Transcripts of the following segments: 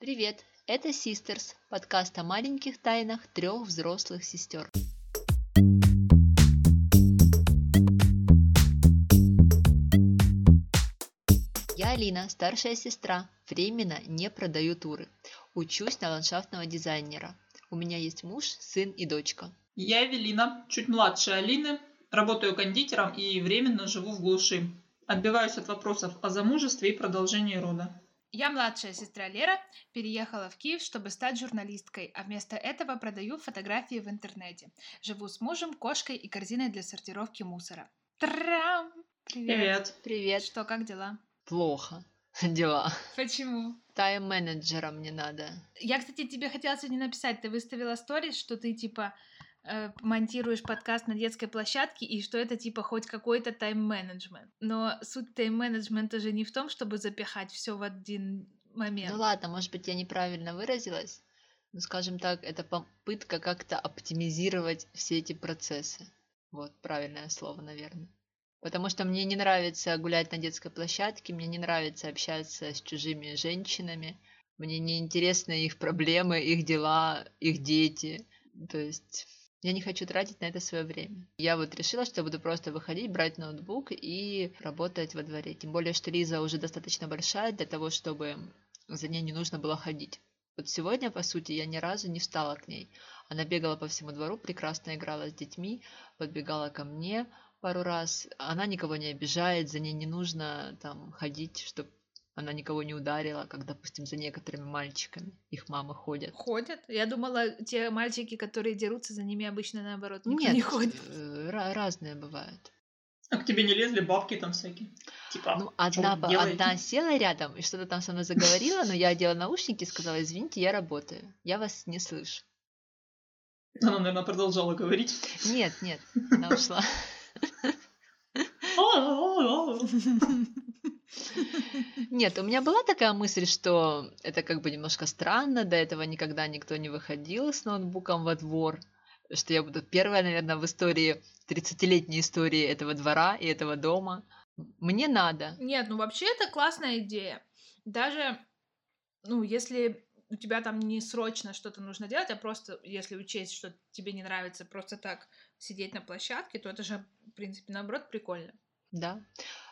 Привет, это Sisters, подкаст о маленьких тайнах трех взрослых сестер. Я Алина, старшая сестра, временно не продаю туры. Учусь на ландшафтного дизайнера. У меня есть муж, сын и дочка. Я Эвелина, чуть младше Алины, работаю кондитером и временно живу в глуши. Отбиваюсь от вопросов о замужестве и продолжении рода. Я младшая сестра Лера, переехала в Киев, чтобы стать журналисткой, а вместо этого продаю фотографии в интернете. Живу с мужем, кошкой и корзиной для сортировки мусора. Трам! Привет. Привет. Что, как дела? Плохо. Дела. Почему? Тайм-менеджера мне надо. Я, кстати, тебе хотела сегодня написать. Ты выставила сторис, что ты, типа, э, монтируешь подкаст на детской площадке, и что это, типа, хоть какой-то тайм-менеджмент. Но суть тайм-менеджмента же не в том, чтобы запихать все в один момент. Ну ладно, может быть, я неправильно выразилась. Но, скажем так, это попытка как-то оптимизировать все эти процессы. Вот, правильное слово, наверное. Потому что мне не нравится гулять на детской площадке, мне не нравится общаться с чужими женщинами, мне не интересны их проблемы, их дела, их дети. То есть я не хочу тратить на это свое время. Я вот решила, что буду просто выходить, брать ноутбук и работать во дворе. Тем более, что Лиза уже достаточно большая для того, чтобы за ней не нужно было ходить. Вот сегодня, по сути, я ни разу не встала к ней. Она бегала по всему двору, прекрасно играла с детьми, подбегала ко мне, пару раз. Она никого не обижает, за ней не нужно там ходить, чтобы она никого не ударила, как, допустим, за некоторыми мальчиками. Их мамы ходят. Ходят? Я думала, те мальчики, которые дерутся, за ними обычно наоборот никто Нет, не ходит. э, ра- разные бывают. А к тебе не лезли бабки там всякие? Типа, Ну, «Чё одна, вы по- делаете?» одна села рядом и что-то там со мной заговорила, но я одела наушники и сказала, извините, я работаю, я вас не слышу. Она, наверное, продолжала говорить. Нет, нет, она ушла. Нет, у меня была такая мысль, что это как бы немножко странно, до этого никогда никто не выходил с ноутбуком во двор, что я буду первая, наверное, в истории, 30-летней истории этого двора и этого дома. Мне надо. Нет, ну вообще это классная идея. Даже, ну, если у тебя там не срочно что-то нужно делать, а просто если учесть, что тебе не нравится просто так сидеть на площадке, то это же, в принципе, наоборот, прикольно. Да.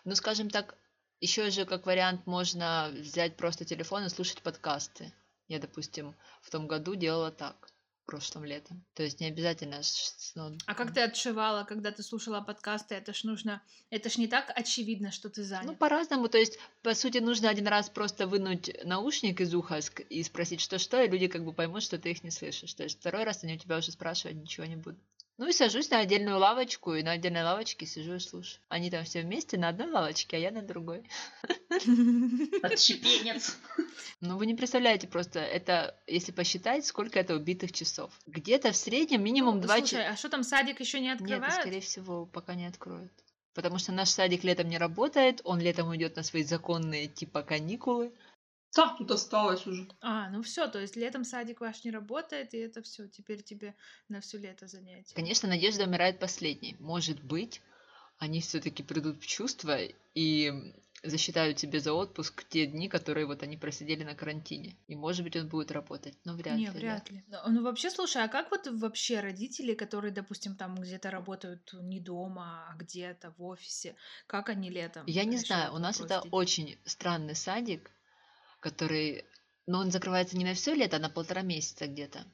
Ну, скажем так, еще же как вариант можно взять просто телефон и слушать подкасты. Я, допустим, в том году делала так, прошлым летом. То есть не обязательно с А как ты отшивала, когда ты слушала подкасты? Это ж нужно... Это ж не так очевидно, что ты Ну, занят. по-разному. То есть, по сути, нужно один раз просто вынуть наушник из уха и спросить, что что, и люди как бы поймут, что ты их не слышишь. То есть, второй раз они у тебя уже спрашивать ничего не будут. Ну и сажусь на отдельную лавочку, и на отдельной лавочке сижу и слушаю. Они там все вместе на одной лавочке, а я на другой. Отщепенец. Ну, вы не представляете просто, это, если посчитать, сколько это убитых часов. Где-то в среднем минимум два Ну, Слушай, часа. а что там, садик еще не Нет, открывают? скорее всего, пока не откроют. Потому что наш садик летом не работает, он летом уйдет на свои законные типа каникулы. Да, тут осталось уже. А, ну все, то есть летом садик ваш не работает, и это все, теперь тебе на все лето занятие. Конечно, надежда умирает последней. Может быть, они все-таки придут в чувство и засчитают себе за отпуск те дни, которые вот они просидели на карантине. И может быть он будет работать, но вряд не, ли. да. вряд ли. Ну, ну, вообще, слушай, а как вот вообще родители, которые, допустим, там где-то работают не дома, а где-то в офисе, как они летом? Я не знаю, у нас это очень странный садик, который, но он закрывается не на все лето, а на полтора месяца где-то.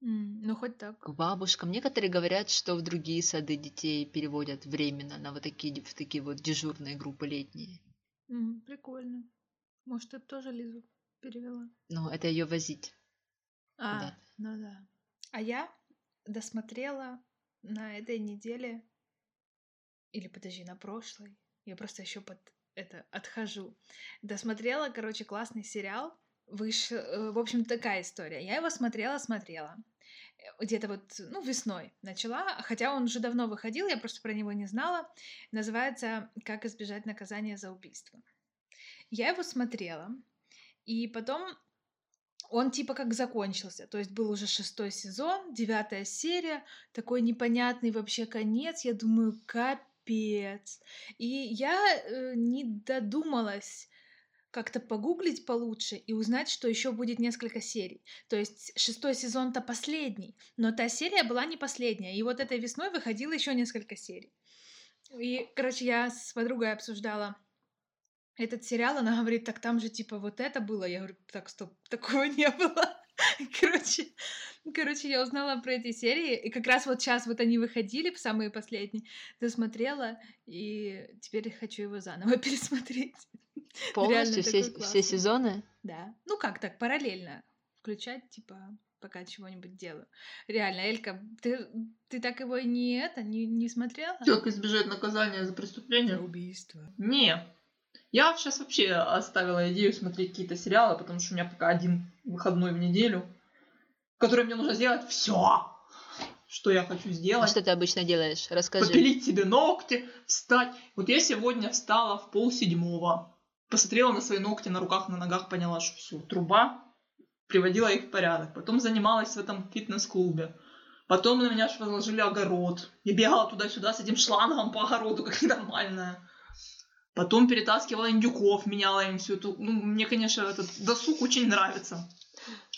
М, ну, хоть так. К бабушкам. Некоторые говорят, что в другие сады детей переводят временно на вот такие, в такие вот дежурные группы летние. М, прикольно. Может, ты тоже Лизу перевела? Но это ее возить. А, куда-то. ну да. А я досмотрела на этой неделе, или подожди, на прошлой, я просто еще под это отхожу. Досмотрела, короче, классный сериал. Выш... э, В общем, такая история. Я его смотрела, смотрела. Э, Где-то вот, ну, весной начала, хотя он уже давно выходил, я просто про него не знала. Называется «Как избежать наказания за убийство». Я его смотрела, и потом он типа как закончился. То есть был уже шестой сезон, девятая серия, такой непонятный вообще конец. Я думаю, капец. И я э, не додумалась как-то погуглить получше и узнать, что еще будет несколько серий. То есть шестой сезон-то последний, но та серия была не последняя. И вот этой весной выходило еще несколько серий. И, короче, я с подругой обсуждала этот сериал, она говорит, так там же типа вот это было. Я говорю, так, стоп, такого не было. Короче, короче, я узнала про эти серии, и как раз вот сейчас вот они выходили, самые последние, досмотрела, и теперь хочу его заново пересмотреть. Полностью все, все сезоны? Да. Ну как так, параллельно включать, типа, пока чего-нибудь делаю. Реально, Элька, ты, ты так его не это, не, не смотрела? Как избежать наказания за преступление? За убийство. Не. Я сейчас вообще оставила идею смотреть какие-то сериалы, потому что у меня пока один выходной в неделю, который мне нужно сделать все, что я хочу сделать. А что ты обычно делаешь? Расскажи. Попилить себе ногти, встать. Вот я сегодня встала в пол седьмого, посмотрела на свои ногти на руках, на ногах, поняла, что все, труба, приводила их в порядок. Потом занималась в этом фитнес-клубе. Потом на меня возложили огород. Я бегала туда-сюда с этим шлангом по огороду, как ненормальная. Потом перетаскивала индюков, меняла им всю эту... Ну, мне, конечно, этот досуг очень нравится.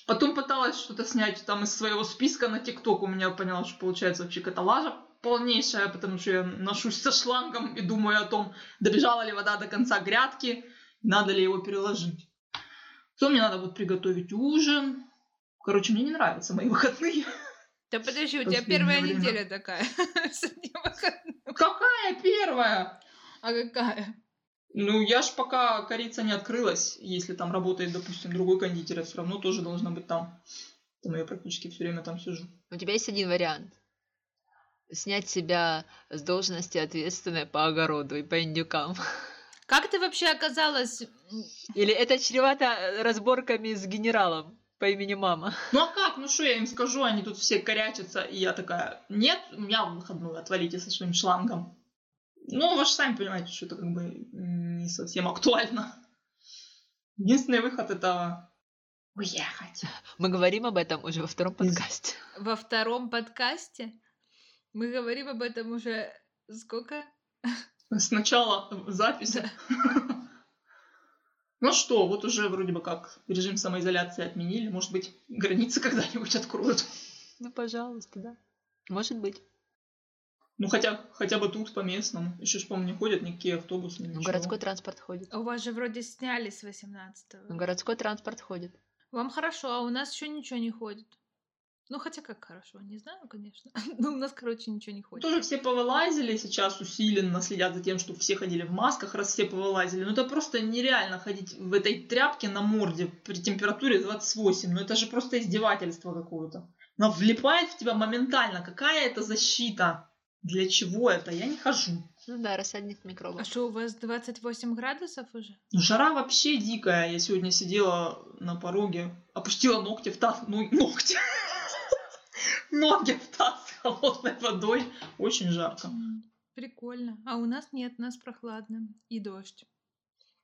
Потом пыталась что-то снять там из своего списка на ТикТок. У меня поняла, что получается вообще какая-то лажа полнейшая, потому что я ношусь со шлангом и думаю о том, добежала ли вода до конца грядки, надо ли его переложить. Потом мне надо будет приготовить ужин. Короче, мне не нравятся мои выходные. Да подожди, у тебя первая время. неделя такая. Какая первая? А какая? Ну, я ж пока корица не открылась, если там работает, допустим, другой кондитер, я все равно тоже должна быть там. Там я практически все время там сижу. У тебя есть один вариант. Снять себя с должности ответственной по огороду и по индюкам. Как ты вообще оказалась... Или это чревато разборками с генералом по имени мама? Ну а как? Ну что я им скажу? Они тут все корячатся, и я такая, нет, у меня выходной, отвалите со своим шлангом. Ну, вы же сами понимаете, что это как бы не совсем актуально. Единственный выход это уехать. Мы говорим об этом уже во втором подкасте. Во втором подкасте? Мы говорим об этом уже сколько? С начала записи. Ну что, вот уже вроде бы как режим самоизоляции отменили. Может быть, границы когда-нибудь откроют. Ну, пожалуйста, да. Может быть. Ну, хотя, хотя бы тут по местному. Еще ж, по-моему, не ходят никакие автобусы. Ну, городской транспорт ходит. А у вас же вроде сняли с 18-го. Ну, городской транспорт ходит. Вам хорошо, а у нас еще ничего не ходит. Ну, хотя как хорошо, не знаю, конечно. Но у нас, короче, ничего не ходит. Тоже все повылазили, сейчас усиленно следят за тем, чтобы все ходили в масках, раз все повылазили. Ну, это просто нереально ходить в этой тряпке на морде при температуре 28. Ну, это же просто издевательство какое-то. Она влипает в тебя моментально. Какая это защита? Для чего это? Я не хожу. Ну да, рассадник микробов. А что, у вас 28 градусов уже? Ну, жара вообще дикая. Я сегодня сидела на пороге, опустила ногти в таз. Ну, ногти. Ноги в таз с холодной водой. Очень жарко. Прикольно. А у нас нет, у нас прохладно. И дождь.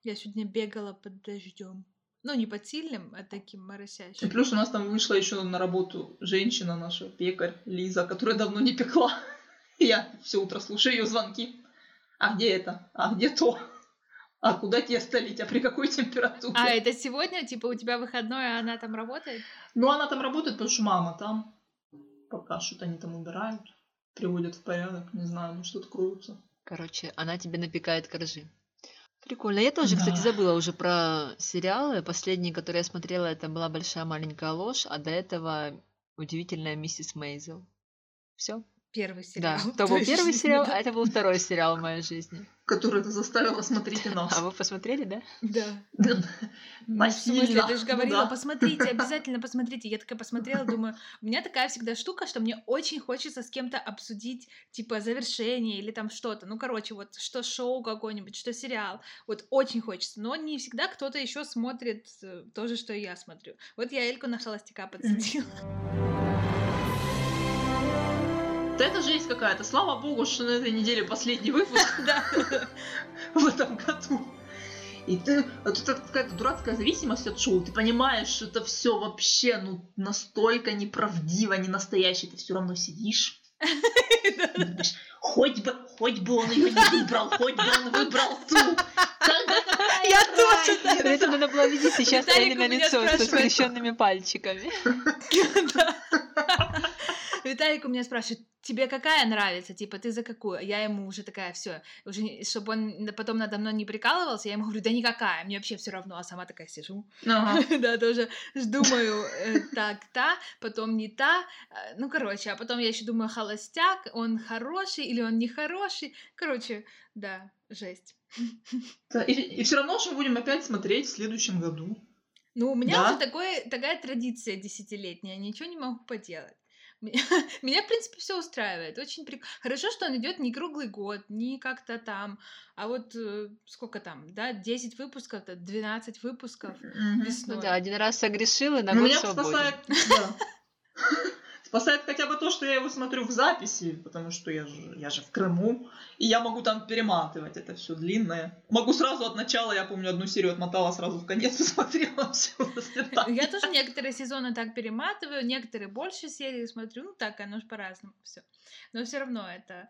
Я сегодня бегала под дождем. Ну, не под сильным, а таким моросящим. И плюс у нас там вышла еще на работу женщина наша, пекарь Лиза, которая давно не пекла. Я все утро слушаю ее звонки. А где это? А где то? А куда тесто лить? А при какой температуре? А это сегодня, типа, у тебя выходной, а она там работает? Ну, она там работает, потому что мама там. Пока что-то они там убирают, приводят в порядок. Не знаю, может, откроются. Короче, она тебе напекает коржи. Прикольно. Я тоже, да. кстати, забыла уже про сериалы. Последний, который я смотрела, это была «Большая маленькая ложь», а до этого «Удивительная миссис Мейзел». Все первый сериал. Да, это был первый сериал, а это был второй сериал в моей жизни. Который ты заставила смотреть и нас. А вы посмотрели, да? Да. Ну, в смысле, ты же говорила, ну посмотрите, обязательно посмотрите. Я такая посмотрела, думаю, у меня такая всегда штука, что мне очень хочется с кем-то обсудить, типа, завершение или там что-то. Ну, короче, вот что шоу какое-нибудь, что сериал. Вот очень хочется. Но не всегда кто-то еще смотрит э, то же, что и я смотрю. Вот я Эльку на холостяка подсадила. Да это жесть какая-то. Слава богу, что на этой неделе последний выпуск в этом году. И ты, тут какая-то дурацкая зависимость от шоу. Ты понимаешь, что это все вообще ну настолько неправдиво, не настоящее. Ты все равно сидишь Думаешь, Хоть бы, хоть бы он ее не выбрал, хоть бы он выбрал ту. Я тоже этом надо было видеть сейчас Элина лицо со скрещенными пальчиками. Виталик у меня спрашивает, тебе какая нравится? Типа, ты за какую? Я ему уже такая, все, уже, чтобы он потом надо мной не прикалывался, я ему говорю, да никакая, мне вообще все равно, а сама такая сижу. Ага. Да, тоже думаю, э, так, та, потом не та. Э, Ну, короче, а потом я еще думаю, холостяк, он хороший или он не хороший. Короче, да, жесть. Да, И, все равно же мы будем опять смотреть в следующем году. Ну, у меня Да. уже такое, такая традиция десятилетняя, ничего не могу поделать. Меня, в принципе, все устраивает. Очень прик... Хорошо, что он идет не круглый год, не как-то там, а вот э, сколько там, да, 10 выпусков, то 12 выпусков Мгм. весной. Ну да, один раз согрешил и на Ну, год меня свободен. спасает. спасает хотя бы то, что я его смотрю в записи, потому что я же, я же в Крыму, и я могу там перематывать это все длинное. Могу сразу от начала, я помню, одну серию отмотала сразу в конец, посмотрела все. Я тоже некоторые сезоны так перематываю, некоторые больше серии смотрю, ну так, оно же по-разному все. Но все равно это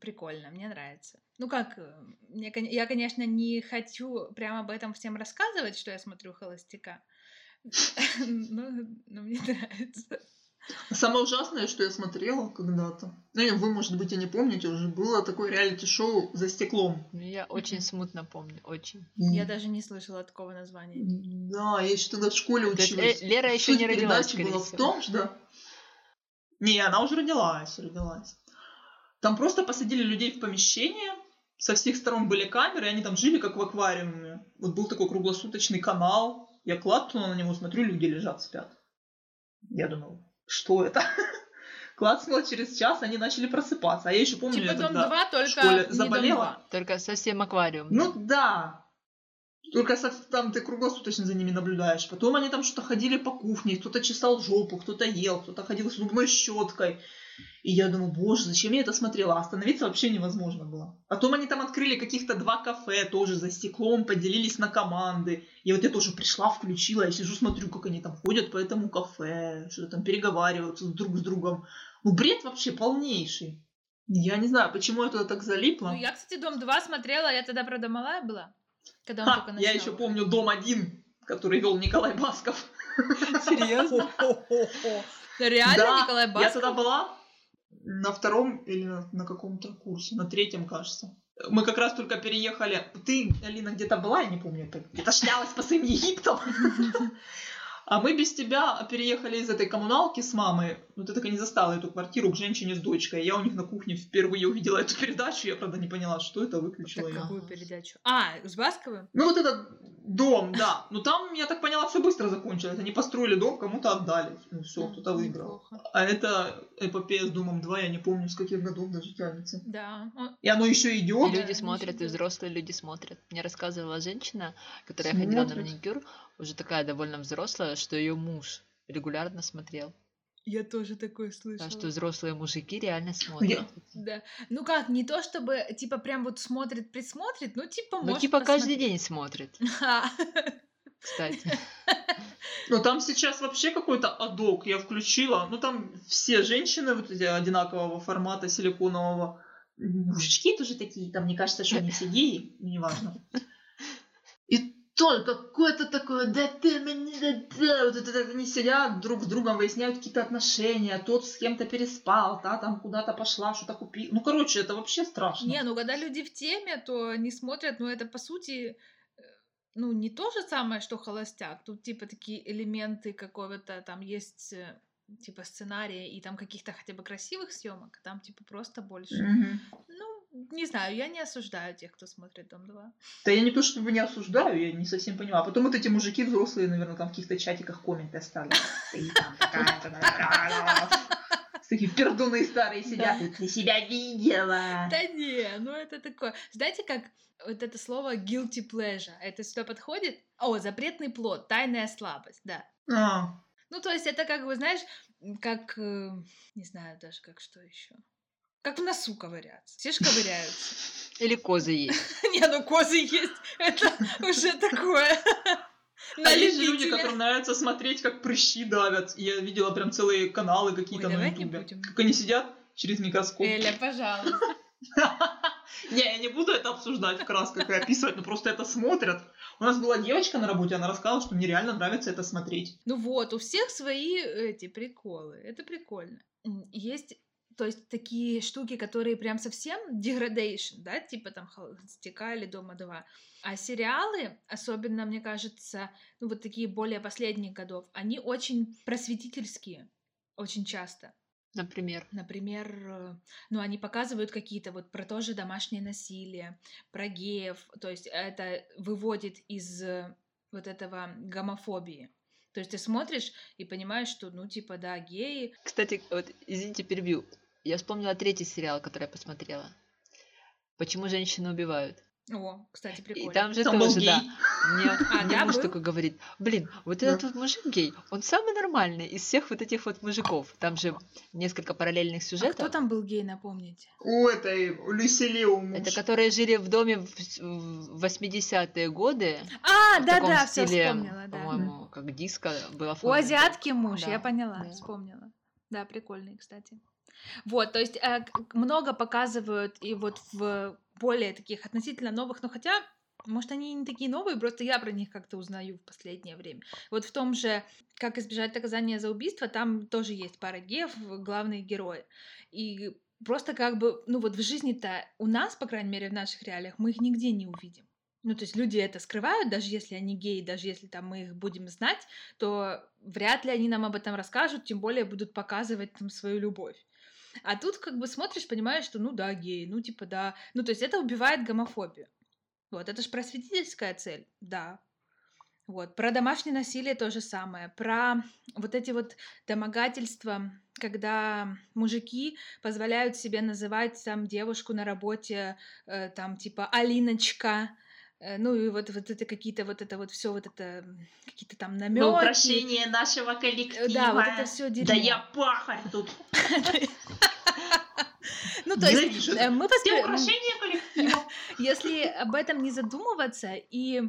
прикольно, мне нравится. Ну как, э, мне, я, конечно, не хочу прямо об этом всем рассказывать, что я смотрю «Холостяка», но, но мне нравится. Самое ужасное, что я смотрела когда-то, ну, вы, может быть, и не помните уже, было такое реалити-шоу «За стеклом». Ну, Я очень смутно помню, очень. Я даже не слышала такого названия. Да, я еще тогда в школе есть, училась. э, Лера еще Суть не родилась, передачи была в том, что... Не, она уже родилась, родилась. Там просто посадили людей в помещение, со всех сторон были камеры, и они там жили как в аквариуме. Вот был такой круглосуточный канал, я клацнула на него, смотрю, люди лежат, спят. Я думала, что это? Клацнула через час, они начали просыпаться. А я еще помню, Типа я «Дом тогда 2», в только школе не «Дом заболела. 2». Только совсем аквариум. Ну да. Только там ты круглосуточно за ними наблюдаешь. Потом они там что-то ходили по кухне, кто-то чесал жопу, кто-то ел, кто-то ходил с зубной щеткой. И я думаю, боже, зачем я это смотрела? Остановиться вообще невозможно было. Потом они там открыли каких-то два кафе, тоже за стеклом, поделились на команды. И вот я тоже пришла, включила, я сижу, смотрю, как они там ходят по этому кафе, что-то там переговариваются друг с другом. Ну, бред вообще полнейший. Я не знаю, почему я туда так залипла. Ну, я, кстати, «Дом 2» смотрела, я тогда, правда, малая была, когда он Ха, только я начинал еще помню дом один, который вел Николай Басков. Серьезно? Реально, Николай Я Басков? тогда была на втором или на, на каком-то курсе, на третьем, кажется. Мы как раз только переехали. Ты, Алина, где-то была, я не помню, где-то шлялась по своим Египтам. А мы без тебя переехали из этой коммуналки с мамой. Ну, ты так и не застала эту квартиру к женщине с дочкой. Я у них на кухне впервые увидела эту передачу. Я, правда, не поняла, что это, выключила Так, какую передачу? А, с Басковым? Ну, вот этот дом, да. Ну, там, я так поняла, все быстро закончилось. Они построили дом, кому-то отдали. Ну, все, кто-то выиграл. неплохо. А это эпопея с Домом 2, я не помню, с каких годов даже тянется. Да. Он- И оно еще идет. Люди смотрят, и взрослые люди смотрят. Мне рассказывала женщина, которая ходила на маникюр, уже такая довольно взрослая, что ее муж регулярно смотрел. Я тоже такое Так слышала. что взрослые мужики реально смотрят. Да. Ну как, не то чтобы, типа, прям вот смотрит, присмотрит, ну, типа, Ну, типа каждый день смотрит, кстати. Но там сейчас вообще какой-то адок, я включила. Ну, там все женщины вот эти одинакового формата, силиконового. Мужички тоже такие, там, мне кажется, что они все геи, ну, неважно. Только какое-то такое, да ты мне, да, да, вот это, это они сидят друг с другом, выясняют какие-то отношения, тот с кем-то переспал, та там куда-то пошла, что-то купила. Ну, короче, это вообще страшно. Не, ну когда люди в теме, то они смотрят, ну это по сути, э, ну не то же самое, что холостяк. Тут типа такие элементы какого-то, там есть э, типа сценария и там каких-то хотя бы красивых съемок, а там типа просто больше. Мгм. Ну, не знаю, я не осуждаю тех, кто смотрит Дом 2. Да я не то чтобы не осуждаю, я не совсем понимаю. А потом вот эти мужики взрослые, наверное, там в каких-то чатиках комменты. Ты там да-да-да. Такие пердуны старые сидят. Да. Ты себя видела. Да не, ну это такое. Знаете, как вот это слово guilty pleasure, это сюда подходит? О, запретный плод, тайная слабость, да. А, Ну, то есть это как бы, знаешь, как, э, не знаю даже, как что еще. Как в носу ковыряться. Все ж ковыряются. Или козы есть. Не, ну козы есть. Это уже такое. На А есть люди, которым нравится смотреть, как прыщи давят. Я видела прям целые каналы какие-то на ютубе. Как они сидят через микроскоп. Эля, пожалуйста. Не, я не буду это обсуждать в красках и описывать, но просто это смотрят. У нас была девочка на работе, она рассказала, что мне реально нравится это смотреть. Ну вот, у всех свои эти приколы. Это прикольно. Есть, то есть, такие штуки, которые прям совсем degradation, да, типа там холостяка или дома 2. А сериалы, особенно, мне кажется, ну вот такие более последних годов, они очень просветительские, очень часто. Например. Например, ну, они показывают какие-то вот про то же домашнее насилие, про геев, то есть это выводит из э, вот этого гомофобии. То есть ты смотришь и понимаешь, что, ну, типа, да, геи. Кстати, вот, извините, перебью. Я вспомнила третий сериал, который я посмотрела. Почему женщины убивают? О, кстати, прикольно. И там же Там тоже, да. Мне, А, мне да, муж был? такой говорит, блин, вот Да. этот вот мужик гей, он самый нормальный из всех вот этих вот мужиков. Там же несколько параллельных А сюжетов. кто там был гей, напомните? У этой, у Люсилио муж. Это которые жили в доме в с- в 80-е годы. А, в да, таком да, все вспомнила, да. По-моему, как диско было У азиатки муж, Да, я поняла, да. вспомнила. Да, прикольный, кстати. Вот, то есть э, много показывают и вот в более таких относительно новых, но хотя, может, они не такие новые, просто я про них как-то узнаю в последнее время. Вот в том же «Как избежать наказания за убийство» там тоже есть пара геев, главные герои. И просто как бы, ну вот в жизни-то у нас, по крайней мере, в наших реалиях, мы их нигде не увидим. Ну, то есть люди это скрывают, даже если они геи, даже если там мы их будем знать, то вряд ли они нам об этом расскажут, тем более будут показывать там свою любовь. А тут как бы смотришь, понимаешь, что ну да, геи, ну типа да. Ну, то есть это убивает гомофобию. Вот, это же просветительская цель, да. Вот, про домашнее насилие то же самое. Про вот эти вот домогательства, когда мужики позволяют себе называть там девушку на работе, э, там типа Алиночка, ну и вот, вот это какие-то вот это вот все вот это какие-то там намеки. На украшение нашего коллектива. Да, вот это все дерьмо. Да я пахарь тут. Ну, то есть э, мы коллектива. Если об этом не задумываться и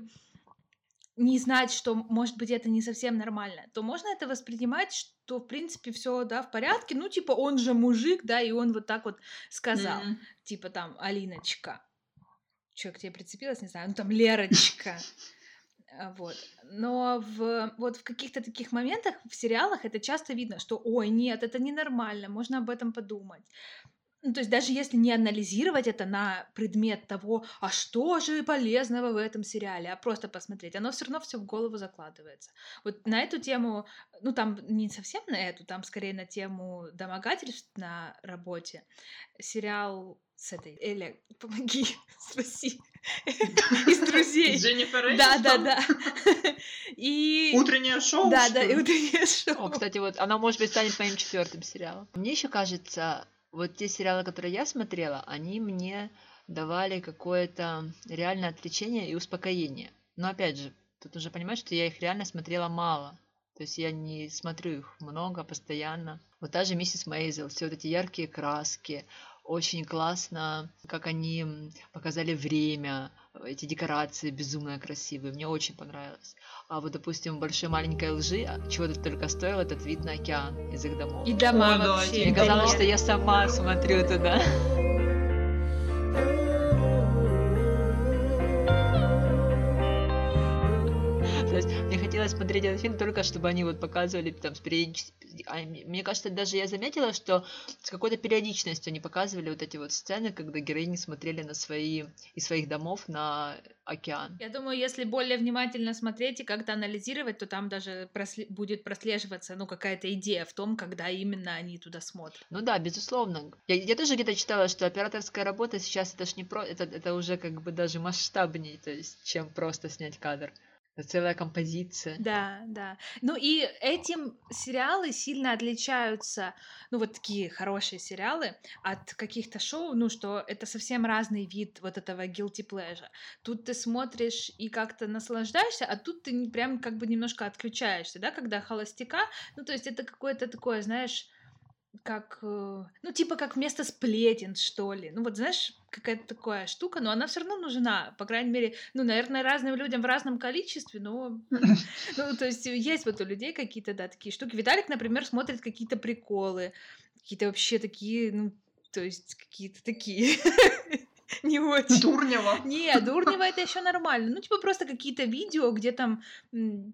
не знать, что, может быть, это не совсем нормально, то можно это воспринимать, что, в принципе, все, да, в порядке. Ну, типа, он же мужик, да, и он вот так вот сказал. М. Типа там, Алиночка. Че, к тебе прицепилась, не знаю, ну там Лерочка. А, Вот. Но в, вот в каких-то таких моментах в сериалах это часто видно, что ой, нет, это ненормально, можно об этом подумать. Ну, то есть даже если не анализировать это на предмет того, а что же полезного в этом сериале, а просто посмотреть, оно все равно все в голову закладывается. Вот на эту тему, ну там не совсем на эту, там скорее на тему домогательств на работе, сериал с этой Эля, помоги, спаси, из друзей. Дженнифер Да, да, да. И... Утреннее шоу. Да, да, и утреннее О, шоу. кстати, вот она, может быть, станет моим четвертым сериалом. Мне еще кажется, вот те сериалы, которые я смотрела, они мне давали какое-то реальное отвлечение и успокоение. Но опять же, тут уже понимаешь, что я их реально смотрела мало. То есть я не смотрю их много, постоянно. Вот та же Миссис Мейзел, все вот эти яркие краски, очень классно, как они показали время, эти декорации безумно красивые, мне очень понравилось. А вот, допустим, в большой маленькой лжи, а, чего тут только стоил этот вид на океан из их домов. И дома да, вообще. Мне казалось, что я сама смотрю туда. Смотреть этот фильм только, чтобы они вот показывали там с периодичностью. а, Мне кажется, даже я заметила, что с какой-то периодичностью они показывали вот эти вот сцены, когда героини смотрели на свои из своих домов на океан. Я думаю, если более внимательно смотреть и как-то анализировать, то там даже просле- будет прослеживаться, ну, какая-то идея в том, когда именно они туда смотрят. Ну да, безусловно. Я, я тоже где-то читала, что операторская работа сейчас это ж не про, это, это уже как бы даже масштабнее, то есть, чем просто снять кадр. Это целая композиция. Да, да. Ну и этим сериалы сильно отличаются, ну вот такие хорошие сериалы, от каких-то шоу, ну что это совсем разный вид вот этого guilty pleasure. Тут ты смотришь и как-то наслаждаешься, а тут ты прям как бы немножко отключаешься, да, когда холостяка, ну то есть это какое-то такое, знаешь, как, э, ну, типа как вместо сплетен, что ли. Ну, вот знаешь, какая-то такая штука, но она все равно нужна. По крайней мере, ну, наверное, разным людям в разном количестве, но... Ну, то есть есть вот у людей какие-то, да, такие штуки. Виталик, например, смотрит какие-то приколы, какие-то вообще такие, ну, то есть какие-то такие не очень. Дурнева. Не, Дурнева это еще нормально. Ну, типа, просто какие-то видео, где там,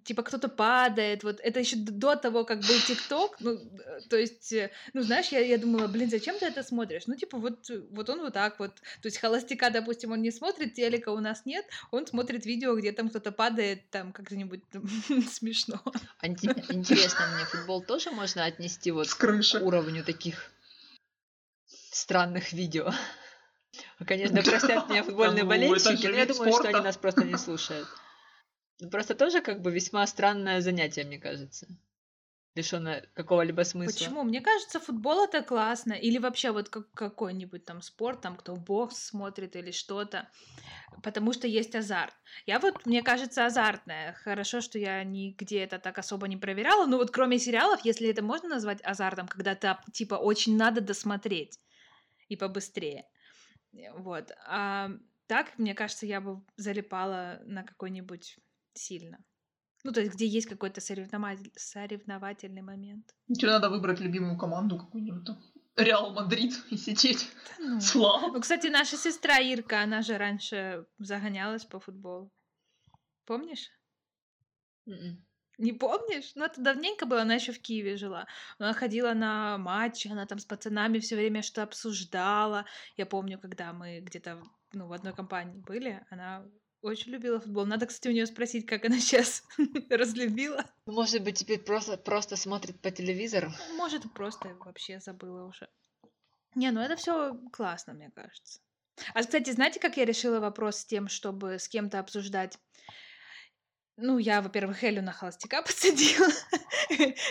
типа, кто-то падает. Вот это еще до того, как был ТикТок. Ну, э, то есть, э, ну, знаешь, я, я думала, блин, зачем ты это смотришь? Ну, типа, вот, вот он вот так вот. То есть, холостяка, допустим, он не смотрит, телека у нас нет, он смотрит видео, где там кто-то падает, там, как-нибудь смешно. Интересно мне, футбол тоже можно отнести вот к уровню таких странных видео? Конечно, простят меня футбольные болельщики, но я думаю, что они нас просто не слушают. Ну, просто тоже как бы весьма странное занятие, мне кажется. Лишённое какого-либо смысла. Почему? Мне кажется, футбол это классно. Или вообще вот как какой-нибудь там спорт, там кто бокс смотрит или что-то. Потому что есть азарт. Я вот, мне кажется, азартная. Хорошо, что я нигде это так особо не проверяла. Но вот кроме сериалов, если это можно назвать азартом, когда ты типа очень надо досмотреть и побыстрее. Вот. А так, мне кажется, я бы залипала на какой-нибудь сильно. Ну, то есть, где есть какой-то соревнователь... соревновательный момент. Тебе надо выбрать любимую команду какую-нибудь там. Реал Мадрид и сидеть. Да ну. Слава. Ну, кстати, наша сестра Ирка, она же раньше загонялась по футболу. Помнишь? Mm-mm. Не помнишь? Ну, это давненько было, она еще в Киеве жила. Она ходила на матчи, она там с пацанами все время что обсуждала. Я помню, когда мы где-то ну, в одной компании были, она очень любила футбол. Надо, кстати, у нее спросить, как она сейчас разлюбила. Может быть, теперь просто, просто смотрит по телевизору? Может, просто вообще забыла уже. Не, ну это все классно, мне кажется. А, кстати, знаете, как я решила вопрос с тем, чтобы с кем-то обсуждать ну, я, во-первых, Элю на холостяка подсадила.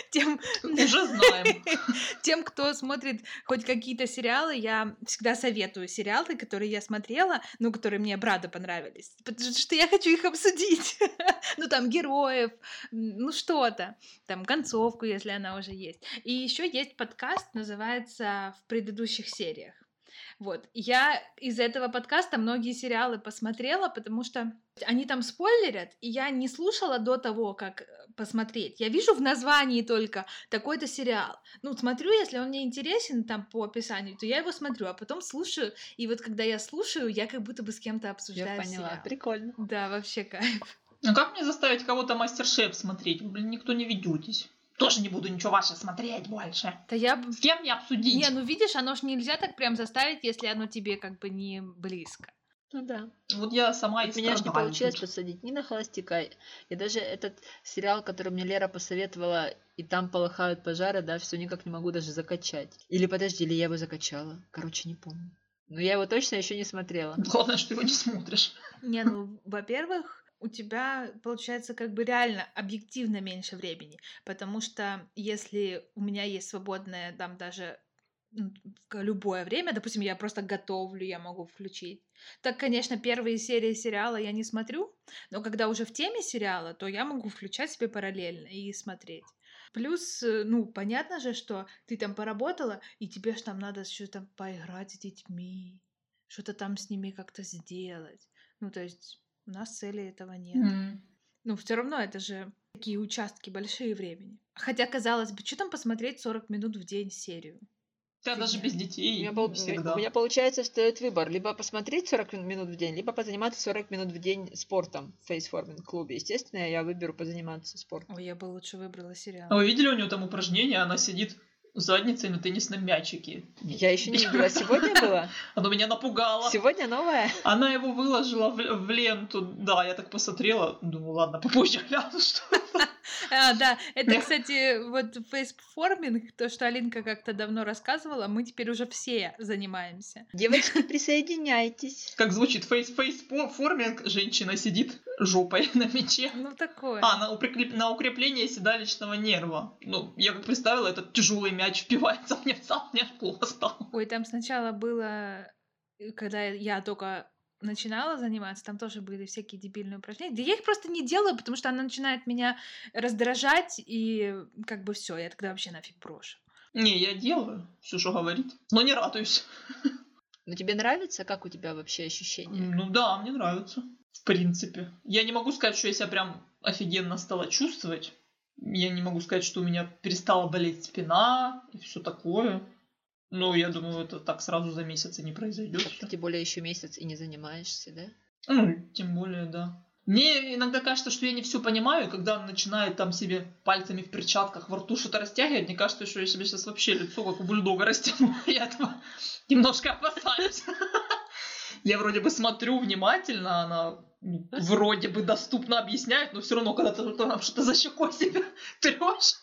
Тем... Уже знаем. Тем, кто смотрит хоть какие-то сериалы, я всегда советую сериалы, которые я смотрела, ну, которые мне брата понравились. Потому что я хочу их обсудить. ну, там, героев, ну, что-то. Там, концовку, если она уже есть. И еще есть подкаст, называется «В предыдущих сериях». Вот. Я из этого подкаста многие сериалы посмотрела, потому что они там спойлерят, и я не слушала до того, как э, посмотреть. Я вижу в названии только такой-то сериал. Ну, смотрю, если он мне интересен там по описанию, то я его смотрю, а потом слушаю. И вот когда я слушаю, я как будто бы с кем-то обсуждаю Я поняла, сериал. прикольно. Да, вообще кайф. Ну как мне заставить кого-то мастер-шеф смотреть? блин, никто не ведетесь тоже не буду ничего ваше смотреть больше. Да я... С кем мне обсудить? Не, ну видишь, оно ж нельзя так прям заставить, если оно тебе как бы не близко. Ну да. Вот я сама и Меня же не получилось тут. посадить ни на холостяка. И даже этот сериал, который мне Лера посоветовала, и там полыхают пожары, да, все никак не могу даже закачать. Или подожди, или я его закачала. Короче, не помню. Но я его точно еще не смотрела. Главное, что его не смотришь. Не, ну, во-первых, у тебя получается как бы реально объективно меньше времени, потому что если у меня есть свободное там даже любое время, допустим, я просто готовлю, я могу включить. Так, конечно, первые серии сериала я не смотрю, но когда уже в теме сериала, то я могу включать себе параллельно и смотреть. Плюс, э, ну, понятно же, что ты там поработала, и тебе же там надо что-то поиграть с детьми, что-то там с ними как-то сделать. Ну, то есть у нас цели этого нет. Mm. Ну, все равно это же такие участки большие времени. Хотя, казалось бы, что там посмотреть 40 минут в день серию? Да, даже без детей. У меня, пол... у меня получается, стоит выбор. Либо посмотреть 40 минут в день, либо позаниматься 40 минут в день спортом в фейсформинг клубе. Естественно, я выберу позаниматься спортом. Ой, я бы лучше выбрала сериал. А вы видели у нее там упражнение? Она сидит задницей на теннисном мячике. Я еще не видела. Сегодня было? Оно меня напугало. Сегодня новое? Она его выложила в, в ленту. Да, я так посмотрела. Думаю, ладно, попозже гляну, что а, да, это, кстати, вот faceforming, то, что Алинка как-то давно рассказывала, мы теперь уже все занимаемся. Девочки, присоединяйтесь. Как звучит face faceforming, женщина сидит жопой на мяче. Ну, такое. А, на, укрепление, на укрепление седалищного нерва. Ну, я как представила, этот тяжелый мяч впивается мне в зад, мне плохо стало. Ой, там сначала было когда я только начинала заниматься, там тоже были всякие дебильные упражнения. Да я их просто не делаю, потому что она начинает меня раздражать, и как бы все, я тогда вообще нафиг брошу. Не, я делаю все, что говорит, но не радуюсь. Но тебе нравится? Как у тебя вообще ощущения? Ну да, мне нравится. В принципе. Я не могу сказать, что я себя прям офигенно стала чувствовать. Я не могу сказать, что у меня перестала болеть спина и все такое. Но я думаю, это так сразу за месяц и не произойдет. всё. Тем более еще месяц и не занимаешься, да? Ну, тем более, да. Мне иногда кажется, что я не все понимаю, и когда он начинает там себе пальцами в перчатках во рту что-то растягивать, мне кажется, что я себе сейчас вообще лицо как у бульдога растяну. Я этого немножко опасаюсь. Я вроде бы смотрю внимательно, она ну, вроде бы доступно объясняет, но все равно, когда ты там что-то за щекой себя трешь,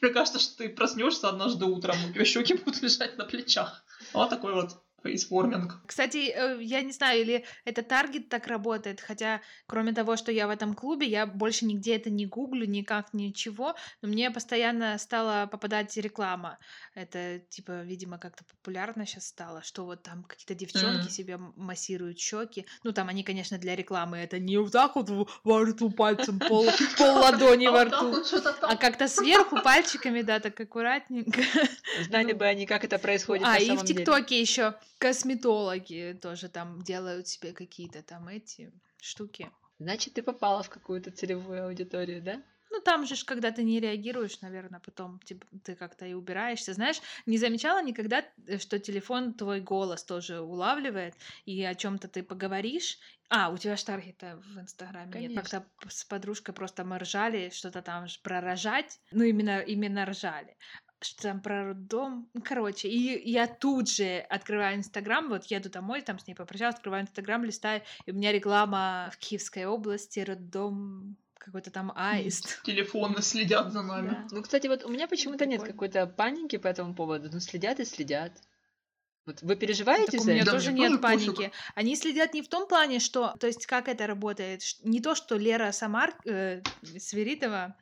мне кажется, что ты проснешься однажды утром, тебя щеки будут лежать на плечах. Вот такой вот faceforming. Кстати, э, я не знаю, или это таргет так работает, хотя кроме того, что я в этом клубе, я больше нигде это не гуглю, никак ничего, но мне постоянно стала попадать реклама. Это, типа, видимо, как-то популярно сейчас стало, что вот там какие-то девчонки Мгм. себе массируют щеки. Ну, там они, конечно, для рекламы, это не вот так вот в- во рту пальцем, пол, пол ладони А во рту, а как-то сверху пальчиками, да, так аккуратненько. Знали Ну, бы они, как это происходит А, на и самом в деле. ТикТоке еще косметологи тоже там делают себе какие-то там эти штуки. Значит, ты попала в какую-то целевую аудиторию, да? Ну, там же, ж, когда ты не реагируешь, наверное, потом типа, ты как-то и убираешься. Знаешь, не замечала никогда, э, что телефон твой голос тоже улавливает, и о чем-то ты поговоришь. А, у тебя ж таргета в Инстаграме нет. Как-то с подружкой просто мы ржали, что-то там про рожать. Ну, именно, именно ржали. Что там про роддом. Ну, Короче, и я тут же открываю Инстаграм, вот еду домой, там с ней попрощалась, открываю Инстаграм, листаю, и у меня реклама в Киевской области, роддом какой-то там аист. Телефоны следят за нами. Да. Ну, кстати, вот у меня почему-то нет какой-то паники по этому поводу. Ну, следят и следят. Вот вы переживаете Так у за меня это? Да, тоже мне нет тоже пофиг. паники. Они следят не в том плане, что, то есть как это работает, не то, что Лера Самар э, Сверидова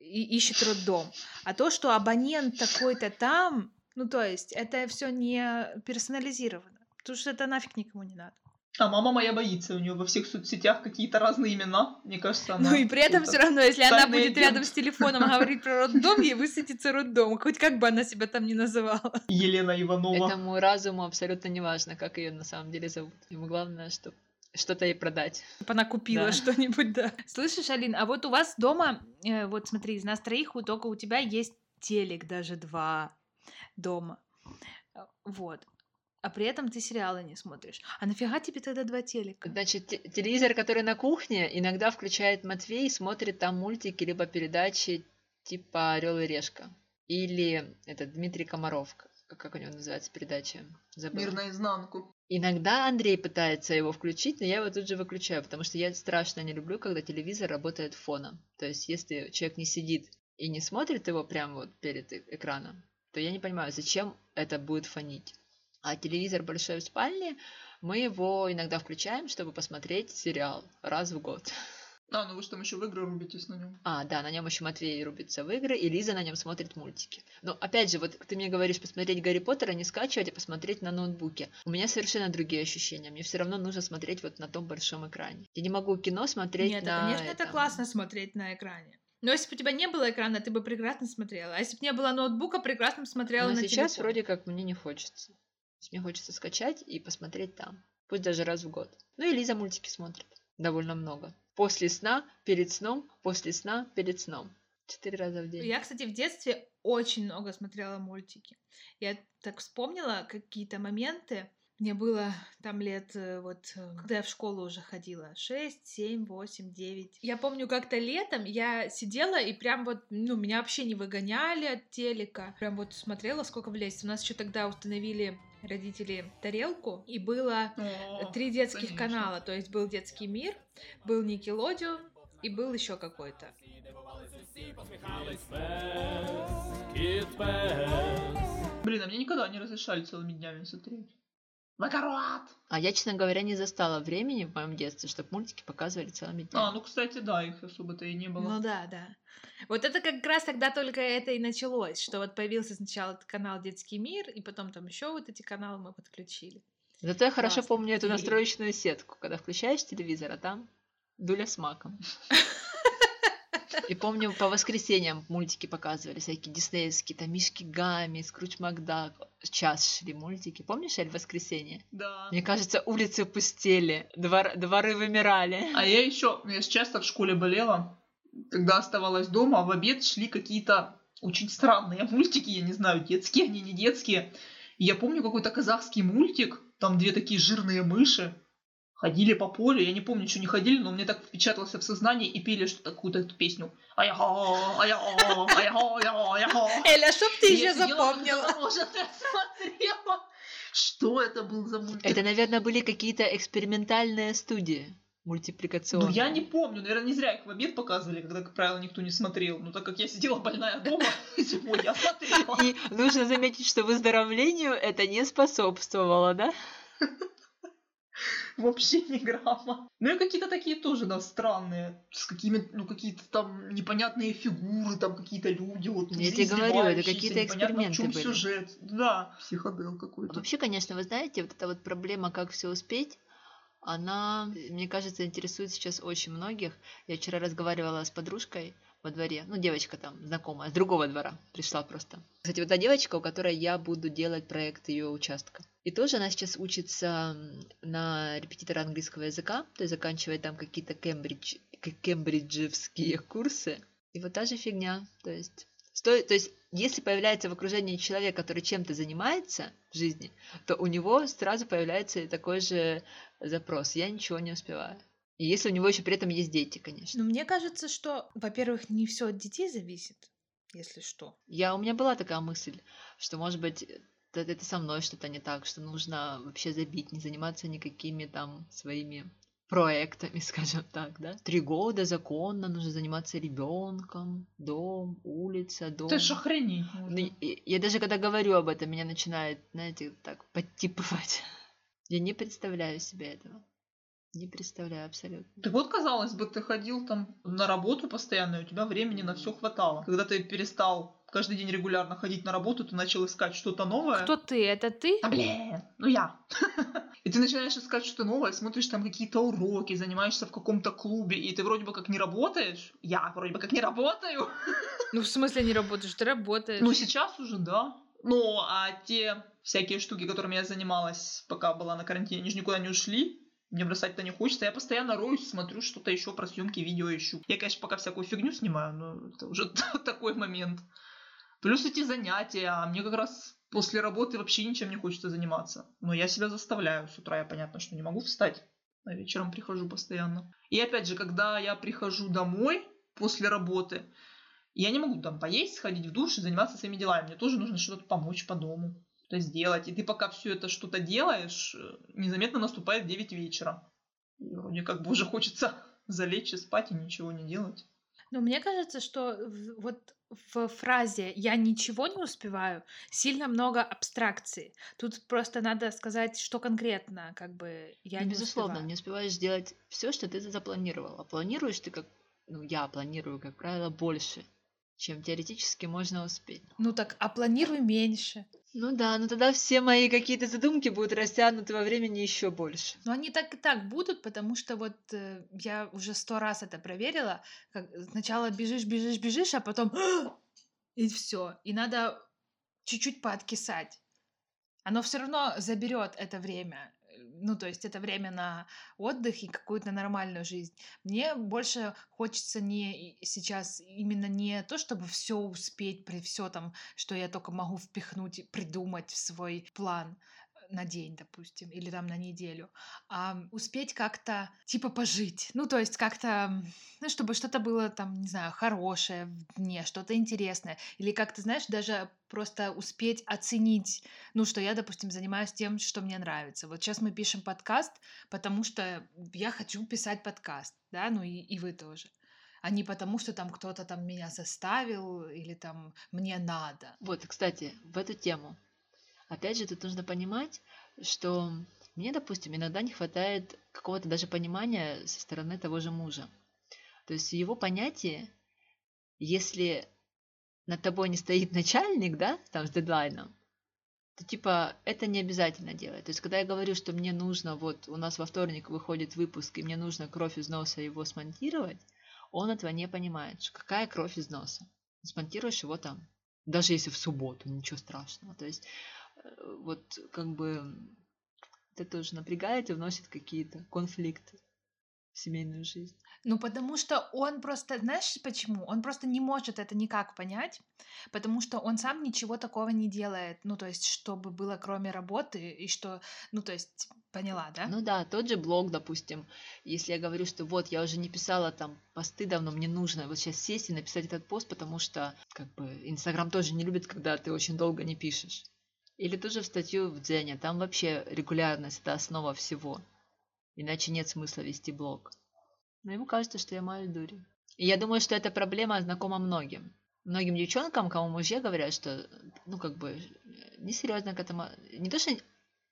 и- ищет роддом, а то, что абонент такой-то там, ну то есть это все не персонализировано, потому что это нафиг никому не надо. А мама моя боится, у нее во всех соцсетях какие-то разные имена. Мне кажется, она... Ну и при этом все равно, если она будет рядом агент. с телефоном говорить про роддом, ей высветится роддом, хоть как бы она себя там ни называла. Елена Иванова. Этому разуму абсолютно не важно, как ее на самом деле зовут. Ему главное, чтобы что-то ей продать. Чтоб она купила Да. что-нибудь, да. Слышишь, Алин, а вот у вас дома, э, вот смотри, из нас троих у- только у тебя есть телек, даже два дома. Вот. А при этом ты сериалы не смотришь. А нафига тебе тогда два телека? Значит, те- телевизор, который на кухне, иногда включает Матвей и смотрит там мультики либо передачи типа Орел и Решка. Или это Дмитрий Комаров, к- как у него называется передача? Забыла. Мир наизнанку. Иногда Андрей пытается его включить, но я его тут же выключаю, потому что я страшно не люблю, когда телевизор работает фоном. То есть, если человек не сидит и не смотрит его прямо вот перед э- экраном, то я не понимаю, зачем это будет фонить. А телевизор большой в спальне, мы его иногда включаем, чтобы посмотреть сериал раз в год. А, ну вы что, там еще в игры рубитесь на нем? А, да, на нем еще Матвей рубится в игры, и Лиза на нем смотрит мультики. Но опять же, вот ты мне говоришь посмотреть Гарри Поттера, не скачивать, а посмотреть на ноутбуке. У меня совершенно другие ощущения. Мне все равно нужно смотреть вот на том большом экране. Я не могу кино смотреть Нет, на а, конечно, это этом. классно смотреть на экране. Но если бы у тебя не было экрана, ты бы прекрасно смотрела. А если бы не было ноутбука, прекрасно смотрела Но на сейчас телефоне. вроде как мне не хочется. То есть мне хочется скачать и посмотреть там. Пусть даже раз в год. Ну и Лиза мультики смотрит. Довольно много. После сна, перед сном, после сна, перед сном. Четыре раза в день. Я, кстати, в детстве очень много смотрела мультики. Я так вспомнила какие-то моменты. Мне было там лет, э, вот, э, когда я в школу уже ходила, 6, 7, 8, 9. Я помню, как-то летом я сидела и прям вот, ну, меня вообще не выгоняли от телека. Прям вот смотрела, сколько влезет. У нас еще тогда установили родители тарелку, и было О, три детских конечно. канала. То есть был детский мир, был Никелодион и был еще какой-то. Блин, а мне никогда не разрешали целыми днями смотреть. Макарот! А я, честно говоря, не застала времени в моем детстве, чтобы мультики показывали целыми днями. А, ну, кстати, да, их особо-то и не было. Ну да, да. Вот это как раз тогда только это и началось, что вот появился сначала канал Детский мир, и потом там еще вот эти каналы мы подключили. Зато я хорошо Классно. помню эту настроечную сетку, когда включаешь телевизор, а там дуля с маком. И помню, по воскресеньям мультики показывали, всякие диснеевские, там Мишки Гамми, Скрудж Макдак. Час шли мультики. Помнишь, Эль, воскресенье? Да. Мне кажется, улицы пустели, двор, дворы вымирали. А я еще, я часто в школе болела, когда оставалась дома, в обед шли какие-то очень странные мультики, я не знаю, детские они, не детские. И я помню какой-то казахский мультик, там две такие жирные мыши, ходили по полю, я не помню, что не ходили, но мне так впечаталось в сознание и пели что-то какую-то эту песню. Аяха. Эля, чтоб ты И еще запомнила. смотрела. Что это был за мультик? Это, наверное, были какие-то экспериментальные студии мультипликационные. Ну, я не помню, наверное, не зря их в обед показывали, когда, как правило, никто не смотрел. Но так как я сидела больная дома, зимой я смотрела. И нужно заметить, что выздоровлению это не способствовало, да? Вообще не грамма. Ну и какие-то такие тоже, да, странные. С какими ну, какие-то там непонятные фигуры, там какие-то люди. Вот, Я тебе говорю, это какие-то непонятно, в эксперименты чём были. сюжет. Да, психодел какой-то. Вообще, конечно, вы знаете, вот эта вот проблема, как все успеть, она, мне кажется, интересует сейчас очень многих. Я вчера разговаривала с подружкой во дворе, ну, девочка там знакомая, с другого двора пришла просто. Кстати, вот та девочка, у которой я буду делать проект ее участка. И тоже она сейчас учится на репетитора английского языка, то есть заканчивает там какие-то кембридж, кембриджевские курсы. И вот та же фигня, то есть... Сто... То есть, если появляется в окружении человек, который чем-то занимается в жизни, то у него сразу появляется такой же запрос. Я ничего не успеваю. И если у него еще при этом есть дети, конечно. Но мне кажется, что, во-первых, не все от детей зависит, если что. Я, у меня была такая мысль, что, может быть, это, это со мной что-то не так, что нужно вообще забить, не заниматься никакими там своими проектами, скажем так, да. Три года законно, нужно заниматься ребенком, дом, улица, дом. Ты ж охренеть. Ну, можно. и- Я даже когда говорю об этом, меня начинает, знаете, так подтипывать. Я не представляю себе этого. Не представляю абсолютно. Так вот, казалось бы, ты ходил там на работу постоянно, и у тебя времени на все хватало. Когда ты перестал каждый день регулярно ходить на работу, ты начал искать что-то новое. Кто ты? Это ты? А, блин, ну я. И ты начинаешь искать что-то новое, смотришь там какие-то уроки, занимаешься в каком-то клубе, и ты вроде бы как не работаешь. Я вроде бы как не работаю. Ну, в смысле не работаешь? Ты работаешь. Ну, сейчас уже, да. Ну, а те всякие штуки, которыми я занималась, пока была на карантине, они же никуда не ушли. Мне бросать-то не хочется. Я постоянно роюсь, смотрю что-то еще про съемки видео ищу. Я, конечно, пока всякую фигню снимаю, но это уже такой момент. Плюс эти занятия. А мне как раз после работы вообще ничем не хочется заниматься. Но я себя заставляю. С утра я, понятно, что не могу встать. А вечером прихожу постоянно. И опять же, когда я прихожу домой после работы, я не могу там поесть, сходить в душ и заниматься своими делами. Мне тоже нужно что-то помочь по дому, сделать. И ты пока все это что-то делаешь, э, незаметно наступает 9 вечера. И вроде как бы уже хочется залечь и спать и ничего не делать. Но мне кажется, что вот в фразе «я ничего не успеваю» сильно много абстракции. Тут просто надо сказать, что конкретно, как бы, я Ну, не безусловно, успеваю. не успеваешь сделать все, что ты запланировал. А планируешь ты как, ну, я планирую, как правило, больше, чем теоретически можно успеть. Ну так, а планируй меньше. Ну да, но тогда все мои какие-то задумки будут растянуты во времени еще больше. Но они так и так будут, потому что вот э, я уже сто раз это проверила. Как сначала бежишь, бежишь, бежишь, а потом и все. И надо чуть-чуть пооткисать. Оно все равно заберет это время. Ну, то есть это время на отдых и какую-то нормальную жизнь. Мне больше хочется не сейчас именно не то, чтобы все успеть при все там, что я только могу впихнуть и придумать в свой план на день, допустим, или там на неделю, а успеть как-то типа пожить. Ну, то есть как-то, ну, чтобы что-то было там, не знаю, хорошее в дне, что-то интересное. Или как-то, знаешь, даже просто успеть оценить, ну, что я, допустим, занимаюсь тем, что мне нравится. Вот сейчас мы пишем подкаст, потому что я хочу писать подкаст, да, ну и, и вы тоже. А не потому, что там кто-то там меня заставил или там мне надо. Вот, кстати, в эту тему. Опять же, тут нужно понимать, что мне, допустим, иногда не хватает какого-то даже понимания со стороны того же мужа. То есть его понятие, если над тобой не стоит начальник, да, там с дедлайном, то типа это не обязательно делать. То есть когда я говорю, что мне нужно, вот у нас во вторник выходит выпуск, и мне нужно кровь из носа его смонтировать, Он этого не понимает. что Какая кровь из носа? Смонтируешь его там. Даже если в субботу, ничего страшного. То есть вот как бы это тоже напрягает и вносит какие-то конфликты в семейную жизнь. Ну, потому что он просто, знаешь почему? Он просто не может это никак понять, потому что он сам ничего такого не делает, ну, то есть, чтобы было кроме работы, и что, ну, то есть, поняла, да? Ну да, тот же блог, допустим, если я говорю, что вот, я уже не писала там посты давно, мне нужно вот сейчас сесть и написать этот пост, потому что, как бы, Инстаграм тоже не любит, когда ты очень долго не пишешь. Или тоже в статью в Дзене, там вообще регулярность – это основа всего. Иначе нет смысла вести блог. Но ему кажется, что я маю дури. И я думаю, что эта проблема знакома многим. Многим девчонкам, кому мужья говорят, что, ну, как бы, несерьезно к этому... Не то, что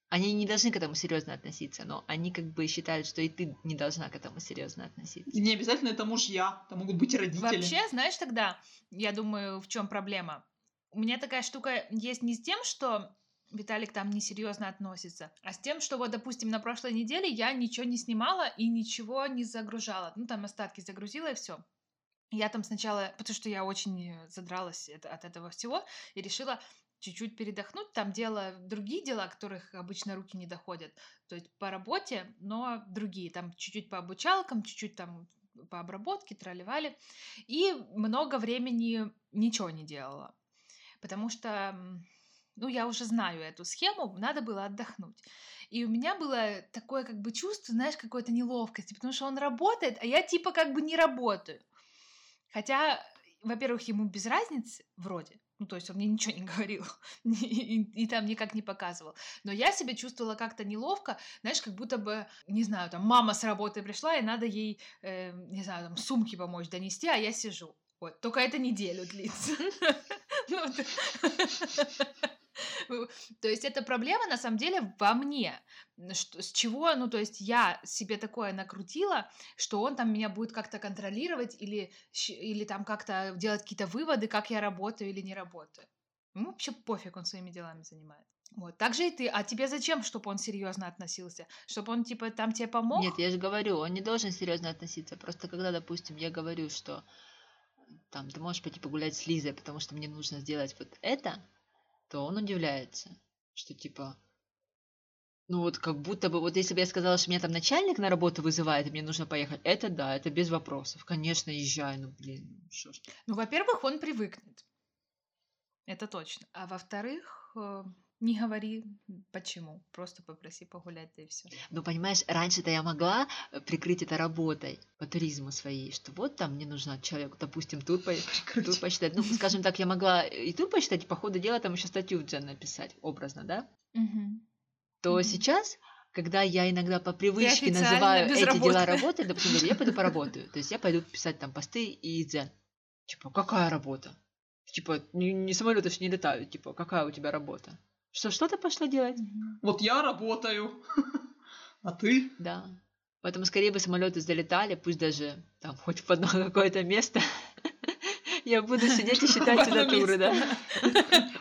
они не должны к этому серьезно относиться, но они как бы считают, что и ты не должна к этому серьезно относиться. И не обязательно это мужья, это могут быть и родители. Вообще, знаешь, тогда, я думаю, в чем проблема? У меня такая штука есть не с тем, что Виталик там несерьезно относится. А с тем, что вот, допустим, на прошлой неделе я ничего не снимала и ничего не загружала. Ну, там остатки загрузила и все. Я там сначала, потому что я очень задралась от этого всего, и решила чуть-чуть передохнуть. Там дело, другие дела, которых обычно руки не доходят. То есть по работе, но другие. Там чуть-чуть по обучалкам, чуть-чуть там по обработке, тролливали. И много времени ничего не делала. Потому что ну, я уже знаю эту схему, надо было отдохнуть. И у меня было такое как бы чувство, знаешь, какой-то неловкости, потому что он работает, а я типа как бы не работаю. Хотя, во-первых, ему без разницы вроде, ну, то есть он мне ничего не говорил и, и, и там никак не показывал. Но я себя чувствовала как-то неловко, знаешь, как будто бы, не знаю, там мама с работы пришла, и надо ей, э, не знаю, там сумки помочь донести, а я сижу. Вот, только это неделю длится. То есть эта проблема на самом деле во мне. Что, с чего, ну, то есть я себе такое накрутила, что он там меня будет как-то контролировать или, или там как-то делать какие-то выводы, как я работаю или не работаю. Ну, вообще пофиг, он своими делами занимает. Вот, так же и ты. А тебе зачем, чтобы он серьезно относился? Чтобы он, типа, там тебе помог? Нет, я же говорю, он не должен серьезно относиться. Просто когда, допустим, я говорю, что там, ты можешь пойти погулять с Лизой, потому что мне нужно сделать вот это, то он удивляется, что типа, ну вот как будто бы, вот если бы я сказала, что меня там начальник на работу вызывает, и мне нужно поехать, это да, это без вопросов. Конечно, езжай, ну блин, что ж. Ну, во-первых, он привыкнет. Это точно. А во-вторых, э, не говори почему, просто попроси погулять, да и все. Ну, понимаешь, раньше-то я могла э, прикрыть это работой по туризму своей, что вот там мне нужно человек, допустим, тут, по... тут почитать. Ну, скажем так, я могла и тут почитать, и по ходу дела там еще статью в Джен написать, образно, да? Угу. То угу. сейчас когда я иногда по привычке называю эти работы. дела работой, допустим, говорю, я пойду поработаю. То есть я пойду писать там посты и дзен. Типа, какая работа? Типа, не, не самолеты же не летают, типа, какая у тебя работа? Что, что ты пошла делать? Вот я работаю. А ты? Да. Поэтому скорее бы самолеты залетали, пусть даже там хоть в одно какое-то место. Я буду сидеть и считать сюда туры, да.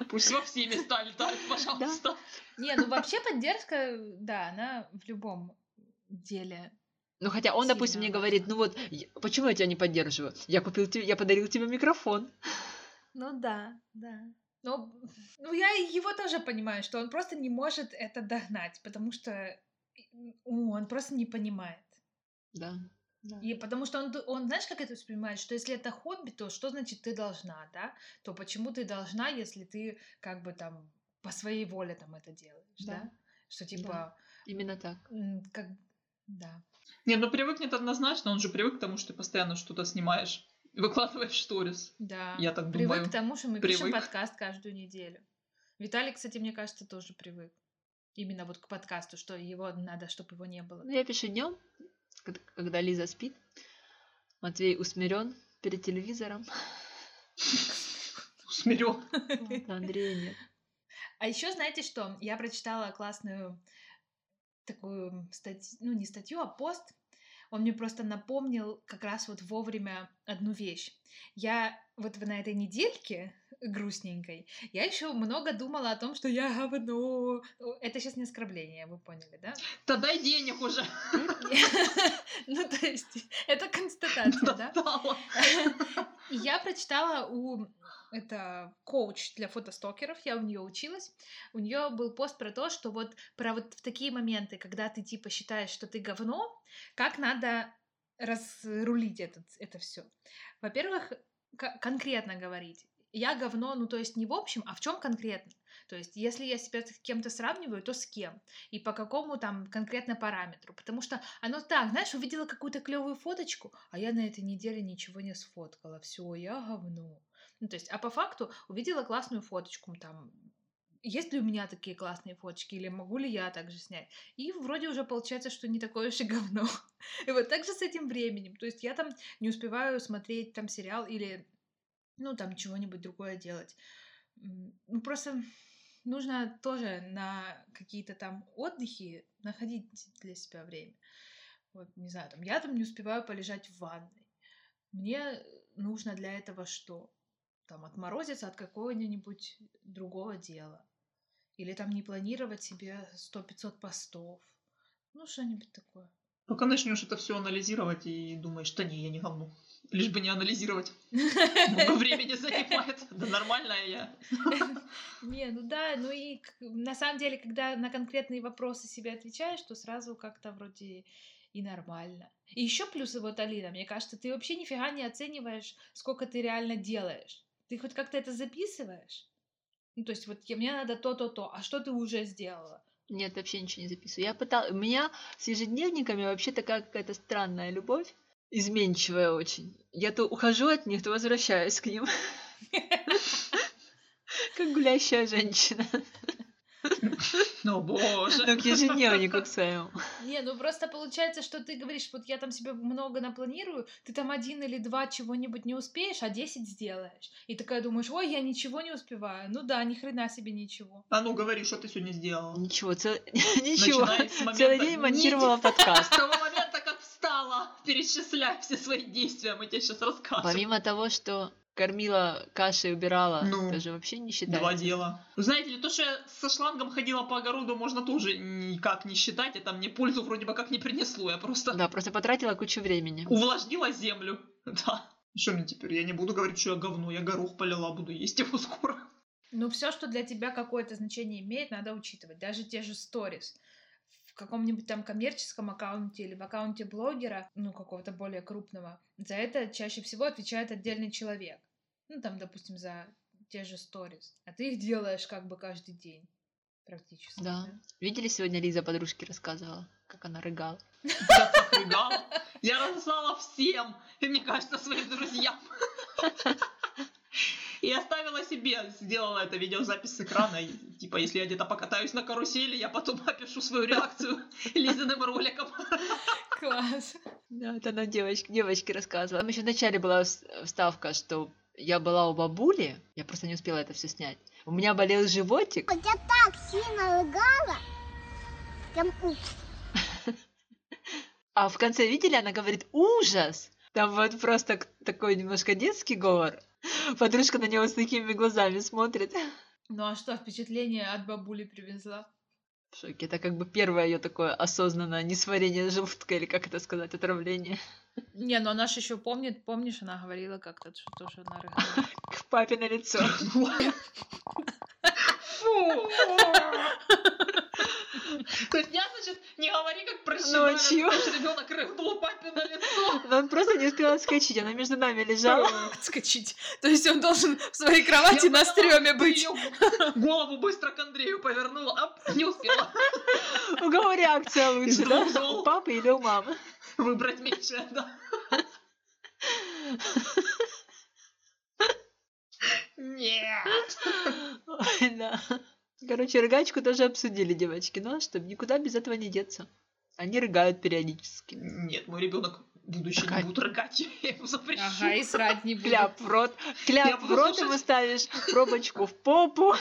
Пусть во все места летают, пожалуйста. Не, ну вообще поддержка, да, она в любом деле ну, хотя он, допустим, мне говорит, ну вот, почему я тебя не поддерживаю? Я купил тебе, я подарил тебе микрофон. Ну да, да. Но ну, я его тоже понимаю, что он просто не может это догнать, потому что он просто не понимает. Да. Да. И потому что он, он, знаешь, как это воспринимает, что если это хобби, то что значит ты должна, да? То почему ты должна, если ты как бы там по своей воле там это делаешь, да? да? Что типа... Да. Именно так. Как... Да. Не, ну привыкнет однозначно, он же привык к тому, что ты постоянно что-то снимаешь. Выкладываешь сторис. Да. Я так привык думаю. к тому, что мы привык. пишем подкаст каждую неделю. Виталий, кстати, мне кажется, тоже привык. Именно вот к подкасту, что его надо, чтобы его не было. Ну, я пишу днем, когда Лиза спит. Матвей усмирен перед телевизором. Усмирен. Андрей нет. А еще знаете что? Я прочитала классную такую статью, ну не статью, а пост он мне просто напомнил как раз вот вовремя одну вещь. Я вот на этой недельке грустненькой. Я еще много думала о том, что я говно. Это сейчас не оскорбление, вы поняли, да? Да дай денег уже. Ну, то есть, это констатация, да? Я прочитала у это коуч для фотостокеров, я у нее училась. У нее был пост про то, что вот про вот в такие моменты, когда ты типа считаешь, что ты говно, как надо разрулить этот, это все. Во-первых, конкретно говорить. Я говно, ну то есть не в общем, а в чем конкретно. То есть, если я себя с кем-то сравниваю, то с кем? И по какому там конкретно параметру? Потому что оно так, знаешь, увидела какую-то клевую фоточку, а я на этой неделе ничего не сфоткала. Все, я говно. Ну, то есть, а по факту увидела классную фоточку, там, есть ли у меня такие классные фоточки, или могу ли я также снять. И вроде уже получается, что не такое уж и говно. И вот так же с этим временем. То есть я там не успеваю смотреть там сериал или, ну, там чего-нибудь другое делать. Ну, просто нужно тоже на какие-то там отдыхи находить для себя время. Вот, не знаю, там, я там не успеваю полежать в ванной. Мне нужно для этого что? Там отморозиться от какого-нибудь другого дела. Или там не планировать себе 100-500 постов. Ну, что-нибудь такое. Пока начнешь это все анализировать и думаешь, что не, я не говну. Лишь бы не анализировать. Много времени занимает. Да нормальная я. Не, ну да, ну и на самом деле, когда на конкретные вопросы себе отвечаешь, то сразу как-то вроде и нормально. И еще плюсы вот, Алина, мне кажется, ты вообще нифига не оцениваешь, сколько ты реально делаешь. Ты хоть как-то это записываешь? Ну, то есть вот мне надо то-то-то, а что ты уже сделала? Нет, вообще ничего не записываю. Я пыталась... У меня с ежедневниками вообще такая какая-то странная любовь, изменчивая очень. Я то ухожу от них, то возвращаюсь к ним. Как гулящая женщина. Ну, боже. Ну, к ежедневнику к своему. Не, ну просто получается, что ты говоришь, вот я там себе много напланирую, ты там один или два чего-нибудь не успеешь, а десять сделаешь. И такая думаешь, ой, я ничего не успеваю. Ну да, ни хрена себе ничего. А ну говори, что ты сегодня сделала. Ничего, цел... ничего. Целый день монтировала подкаст. С того момента, как встала, перечисляй все свои действия, мы тебе сейчас расскажем. Помимо того, что кормила кашей, убирала. Ну, это же вообще не считается. Два дела. Знаете ли, то, что я со шлангом ходила по огороду, можно тоже никак не считать. Это мне пользу вроде бы как не принесло. Я просто... Да, просто потратила кучу времени. Увлажнила землю. Да. Что мне теперь? Я не буду говорить, что я говно. Я горох полила, буду есть его скоро. Ну, все, что для тебя какое-то значение имеет, надо учитывать. Даже те же сторис каком-нибудь там коммерческом аккаунте или в аккаунте блогера, ну, какого-то более крупного, за это чаще всего отвечает отдельный человек. Ну, там, допустим, за те же сторис. А ты их делаешь как бы каждый день. Практически. Да. да? Видели сегодня Лиза подружке рассказывала, как она рыгала? Я так рыгала. Я разослала всем, и мне кажется, своим друзьям. И оставила себе, сделала это видеозапись с экрана. И, типа, если я где-то покатаюсь на карусели, я потом опишу свою реакцию Лизиным роликом. Класс. Да, это она девочке, девочке рассказывала. Там еще вначале была вставка, что я была у бабули, я просто не успела это все снять. У меня болел животик. Я так сильно рыгала, прям А в конце видели, она говорит «ужас!» Там вот просто такой немножко детский говор. Подружка на него с такими глазами смотрит. Ну а что, впечатление от бабули привезла? В шоке. Это как бы первое ее такое осознанное несварение желудка, или как это сказать, отравление. Не, ну она же еще помнит, помнишь, она говорила как-то, что тоже она рыгала. К папе на лицо. Фу! То есть я, значит, не говори как про Ночью. ребенок рыгнул папе на лицо. Но он просто не успел отскочить, она между нами лежала. Отскочить. То есть он должен в своей кровати на стреме быть. Голову быстро к Андрею повернула, а не успела. У кого реакция лучше, да? У папы или у мамы? Выбрать меньше, да. Нет. Ой, да. Короче, рыгачку тоже обсудили девочки, но чтобы никуда без этого не деться. Они рыгают периодически. Нет, мой ребенок будущий не будет рыгать, я ему запрещу. Ага, и срать не будет. Кляп в рот. Кляп в рот ему ставишь, пробочку в попу.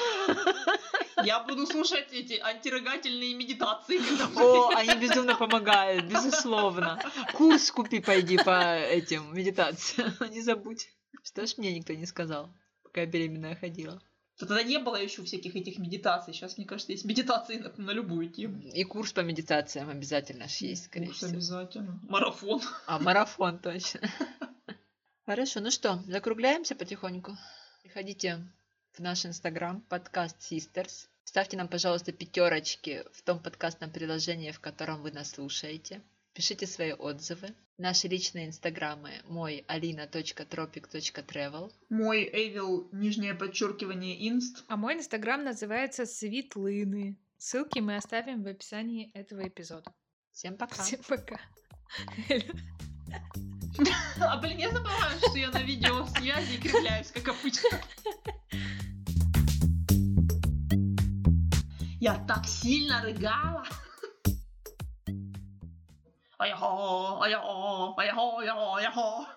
Я буду слушать эти антирыгательные медитации. О, они безумно помогают, безусловно. Курс купи, пойди по этим медитациям, не забудь. Что ж мне никто не сказал пока я беременная ходила. То Тогда не было еще всяких этих медитаций. Сейчас, мне кажется, есть медитации на, на любую тему. И курс по медитациям обязательно ж есть, скорее Курс всего. обязательно. Марафон. А, марафон точно. Хорошо, ну что, закругляемся потихоньку. Приходите в наш инстаграм, подкаст Sisters. Ставьте нам, пожалуйста, пятерочки в том подкастном приложении, в котором вы нас слушаете. Пишите свои отзывы. Наши личные инстаграмы мой alina.tropic.travel. Мой Эвил, нижнее подчеркивание, инст. А мой инстаграм называется Светлыны. Ссылки мы оставим в описании этого эпизода. Всем пока. Всем пока. А, блин, я забываю, что я на видеосвязи и кривляюсь, как обычно. Я так сильно рыгала. 哎呀吼，哎呀吼，哎呀吼，哎呀吼，哎呀吼。